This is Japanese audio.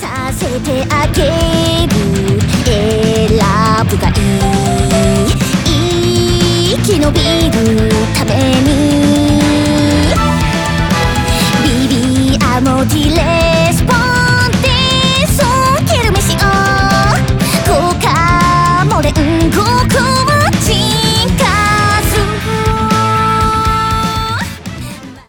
させてあげる選ぶがいい生き延びるためにビビアモディ